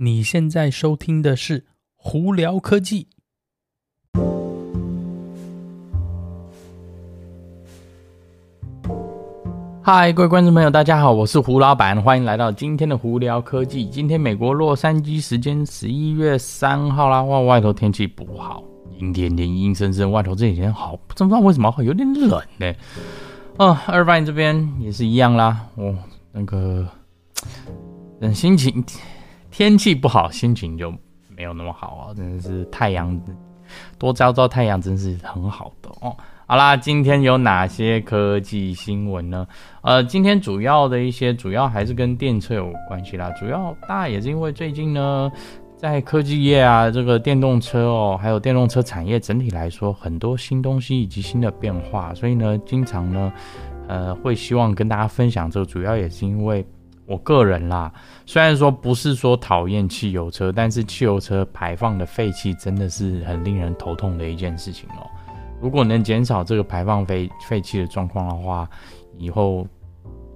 你现在收听的是《胡聊科技》。嗨，各位观众朋友，大家好，我是胡老板，欢迎来到今天的《胡聊科技》。今天美国洛杉矶时间十一月三号啦，哇，外头天气不好，阴天天，阴森森，外头这几天好，不知道为什么会有点冷呢？哦，二万这边也是一样啦，哦，那个，等心情。天气不好，心情就没有那么好啊！真的是太阳多照照太阳，真是很好的哦。好啦，今天有哪些科技新闻呢？呃，今天主要的一些主要还是跟电车有关系啦。主要当然也是因为最近呢，在科技业啊，这个电动车哦，还有电动车产业整体来说，很多新东西以及新的变化，所以呢，经常呢，呃，会希望跟大家分享这个。主要也是因为。我个人啦，虽然说不是说讨厌汽油车，但是汽油车排放的废气真的是很令人头痛的一件事情哦。如果能减少这个排放废废气的状况的话，以后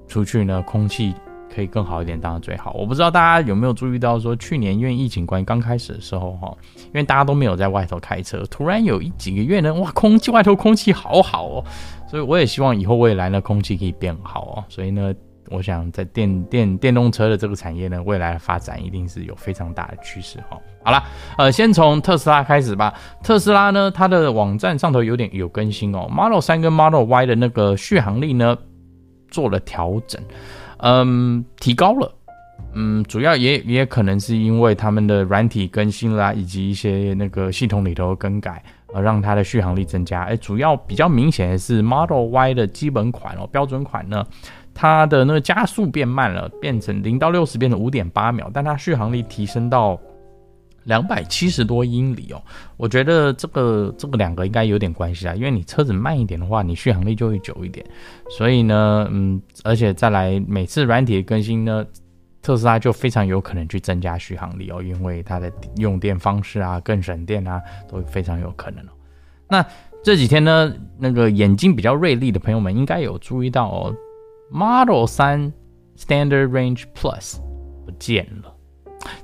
出去呢，空气可以更好一点，当然最好。我不知道大家有没有注意到，说去年因为疫情关刚开始的时候哈，因为大家都没有在外头开车，突然有一几个月呢，哇，空气外头空气好好哦，所以我也希望以后未来呢，空气可以变好哦，所以呢。我想在电电电动车的这个产业呢，未来的发展一定是有非常大的趋势哈。好了，呃，先从特斯拉开始吧。特斯拉呢，它的网站上头有点有更新哦，Model 3跟 Model Y 的那个续航力呢做了调整，嗯，提高了，嗯，主要也也可能是因为他们的软体更新啦，以及一些那个系统里头更改，而让它的续航力增加。哎，主要比较明显的是 Model Y 的基本款哦，标准款呢。它的那个加速变慢了，变成零到六十变成五点八秒，但它续航力提升到两百七十多英里哦。我觉得这个这个两个应该有点关系啊，因为你车子慢一点的话，你续航力就会久一点。所以呢，嗯，而且再来每次软体更新呢，特斯拉就非常有可能去增加续航力哦，因为它的用电方式啊更省电啊，都非常有可能哦。那这几天呢，那个眼睛比较锐利的朋友们应该有注意到哦。Model 3 Standard Range Plus 不见了，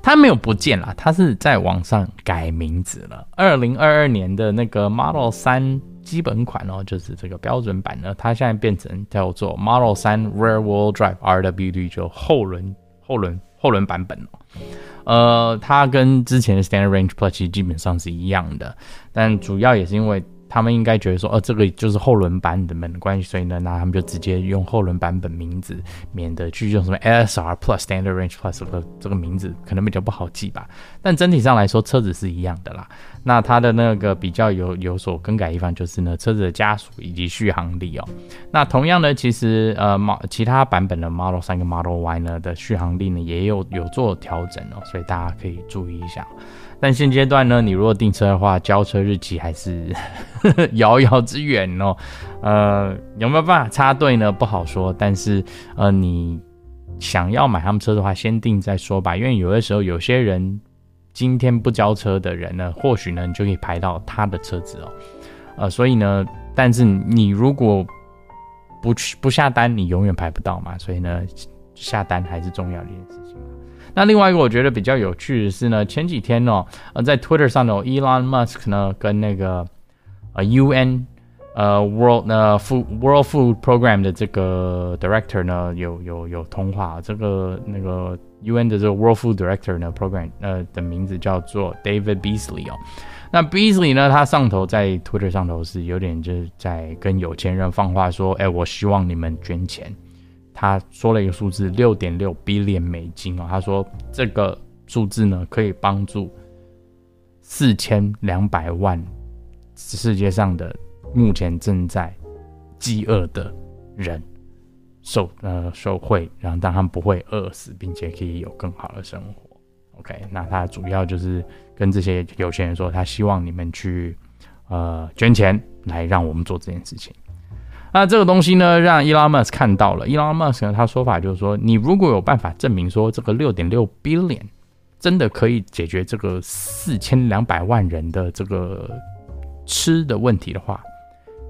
它没有不见了，它是在网上改名字了。二零二二年的那个 Model 3基本款哦，就是这个标准版呢，它现在变成叫做 Model 3 Rear Wheel Drive RWD，就后轮后轮后轮版本哦。呃，它跟之前的 Standard Range Plus 其实基本上是一样的，但主要也是因为。他们应该觉得说，呃，这个就是后轮版本的关系，所以呢，那他们就直接用后轮版本名字，免得去用什么 LSR Plus、Standard Range Plus 这个这个名字，可能比较不好记吧。但整体上来说，车子是一样的啦。那它的那个比较有有所更改地方，就是呢，车子的加速以及续航力哦。那同样呢，其实呃，其他版本的 Model 3跟 Model Y 呢的续航力呢，也有有做调整哦，所以大家可以注意一下。但现阶段呢，你如果订车的话，交车日期还是 遥遥之远哦。呃，有没有办法插队呢？不好说。但是呃，你想要买他们车的话，先订再说吧。因为有的时候，有些人今天不交车的人呢，或许呢，你就可以排到他的车子哦。呃，所以呢，但是你如果不去不下单，你永远排不到嘛。所以呢，下单还是重要的一件事情。那另外一个我觉得比较有趣的是呢，前几天呢，呃，在 Twitter 上呢，Elon Musk 呢跟那个呃 UN 呃 World 呢 Food World Food Program 的这个 Director 呢有有有通话，这个那个 UN 的这个 World Food Director 呢 Program 呃的名字叫做 David Beasley 哦。那 Beasley 呢，他上头在 Twitter 上头是有点就是在跟有钱人放话说，哎，我希望你们捐钱。他说了一个数字，六点六 billion 美金哦。他说这个数字呢，可以帮助四千两百万世界上的目前正在饥饿的人受呃受惠，然后让他们不会饿死，并且可以有更好的生活。OK，那他主要就是跟这些有钱人说，他希望你们去呃捐钱来让我们做这件事情。那这个东西呢，让 Elon Musk 看到了。Elon Musk 呢，他说法就是说，你如果有办法证明说这个六点六 billion 真的可以解决这个四千两百万人的这个吃的问题的话，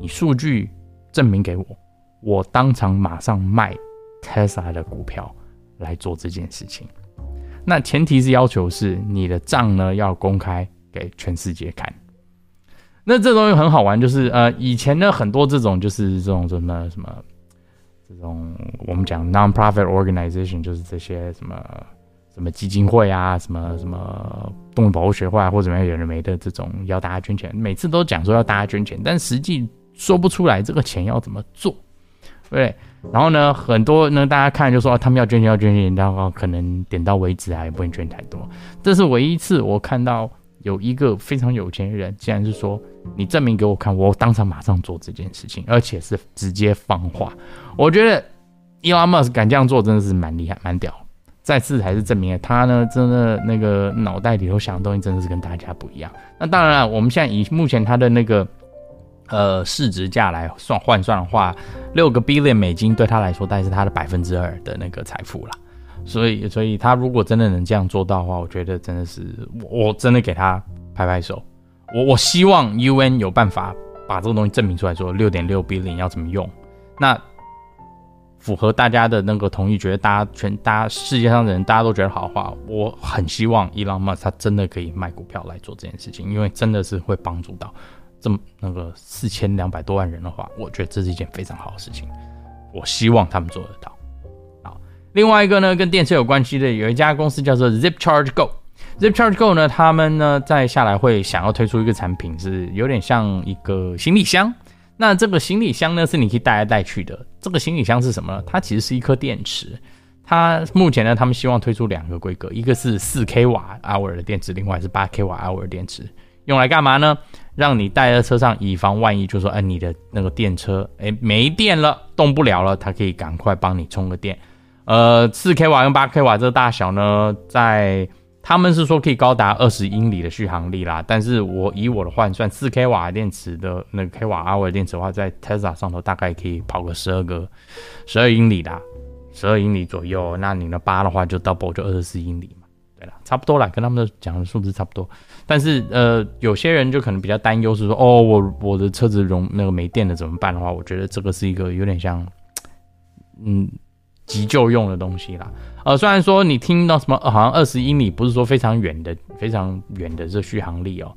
你数据证明给我，我当场马上卖 Tesla 的股票来做这件事情。那前提是要求是你的账呢要公开给全世界看。那这东西很好玩，就是呃以前呢很多这种就是这种什么什么这种我们讲 non-profit organization 就是这些什么。什么基金会啊，什么什么动物保护学会啊，或者怎么样有人没的这种要大家捐钱，每次都讲说要大家捐钱，但实际说不出来这个钱要怎么做，对。然后呢，很多呢大家看就说他们要捐钱要捐钱，然后可能点到为止啊，也不会捐太多。这是唯一一次我看到有一个非常有钱的人，竟然是说你证明给我看，我当场马上做这件事情，而且是直接放话。我觉得 Elon Musk 敢这样做，真的是蛮厉害，蛮屌。再次还是证明了他呢，真的那个脑袋里头想的东西真的是跟大家不一样。那当然了，我们现在以目前他的那个呃市值价来算换算的话，六个 billion 美金对他来说，大概是他的百分之二的那个财富了。所以，所以他如果真的能这样做到的话，我觉得真的是我，我真的给他拍拍手。我我希望 UN 有办法把这个东西证明出来，说六点六比零要怎么用。那。符合大家的那个同意，觉得大家全大家世界上的人大家都觉得好的话，我很希望伊朗马他真的可以卖股票来做这件事情，因为真的是会帮助到这么那个四千两百多万人的话，我觉得这是一件非常好的事情。我希望他们做得到。另外一个呢，跟电车有关系的有一家公司叫做 Zip Charge Go，Zip Charge Go 呢，他们呢在下来会想要推出一个产品，是有点像一个行李箱。那这个行李箱呢，是你可以带来带去的。这个行李箱是什么呢？它其实是一颗电池。它目前呢，他们希望推出两个规格，一个是四 k 瓦 hour 的电池，另外是八 k 瓦 hour 电池。用来干嘛呢？让你带在车上，以防万一，就说，哎，你的那个电车哎没电了，动不了了，它可以赶快帮你充个电。呃，四 k 瓦跟八 k 瓦这个大小呢，在他们是说可以高达二十英里的续航力啦，但是我以我的换算，四 k 瓦电池的那个 k 瓦 hour 电池的话，在 Tesla 上头大概可以跑个十二个十二英里啦，十二英里左右。那你的八的话就 double 就二十四英里嘛，对啦，差不多啦，跟他们的讲的数字差不多。但是呃，有些人就可能比较担忧是说，哦，我我的车子容那个没电了怎么办的话，我觉得这个是一个有点像，嗯。急救用的东西啦，呃，虽然说你听到什么，好像二十英里不是说非常远的、非常远的这续航力哦，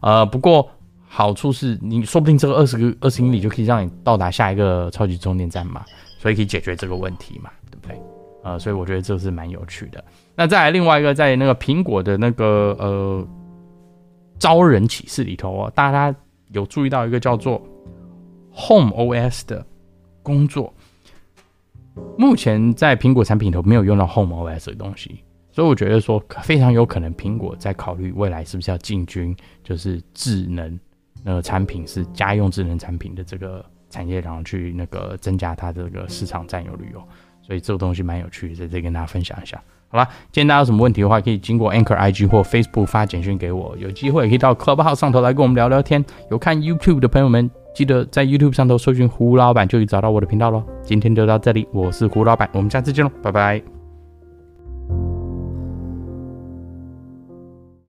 呃，不过好处是你说不定这个二十个二十英里就可以让你到达下一个超级充电站嘛，所以可以解决这个问题嘛，对不对？呃，所以我觉得这是蛮有趣的。那再来另外一个，在那个苹果的那个呃招人启事里头哦，大家有注意到一个叫做 Home OS 的工作。目前在苹果产品里头没有用到 Home OS 的东西，所以我觉得说非常有可能苹果在考虑未来是不是要进军就是智能那个产品，是家用智能产品的这个产业，然后去那个增加它这个市场占有率哦。所以这个东西蛮有趣的，在这跟大家分享一下。好吧，今天大家有什么问题的话，可以经过 Anchor IG 或 Facebook 发简讯给我，有机会可以到 Clubhouse 上头来跟我们聊聊天。有看 YouTube 的朋友们。记得在 YouTube 上头搜寻胡老板，就可以找到我的频道喽。今天就到这里，我是胡老板，我们下次见喽，拜拜。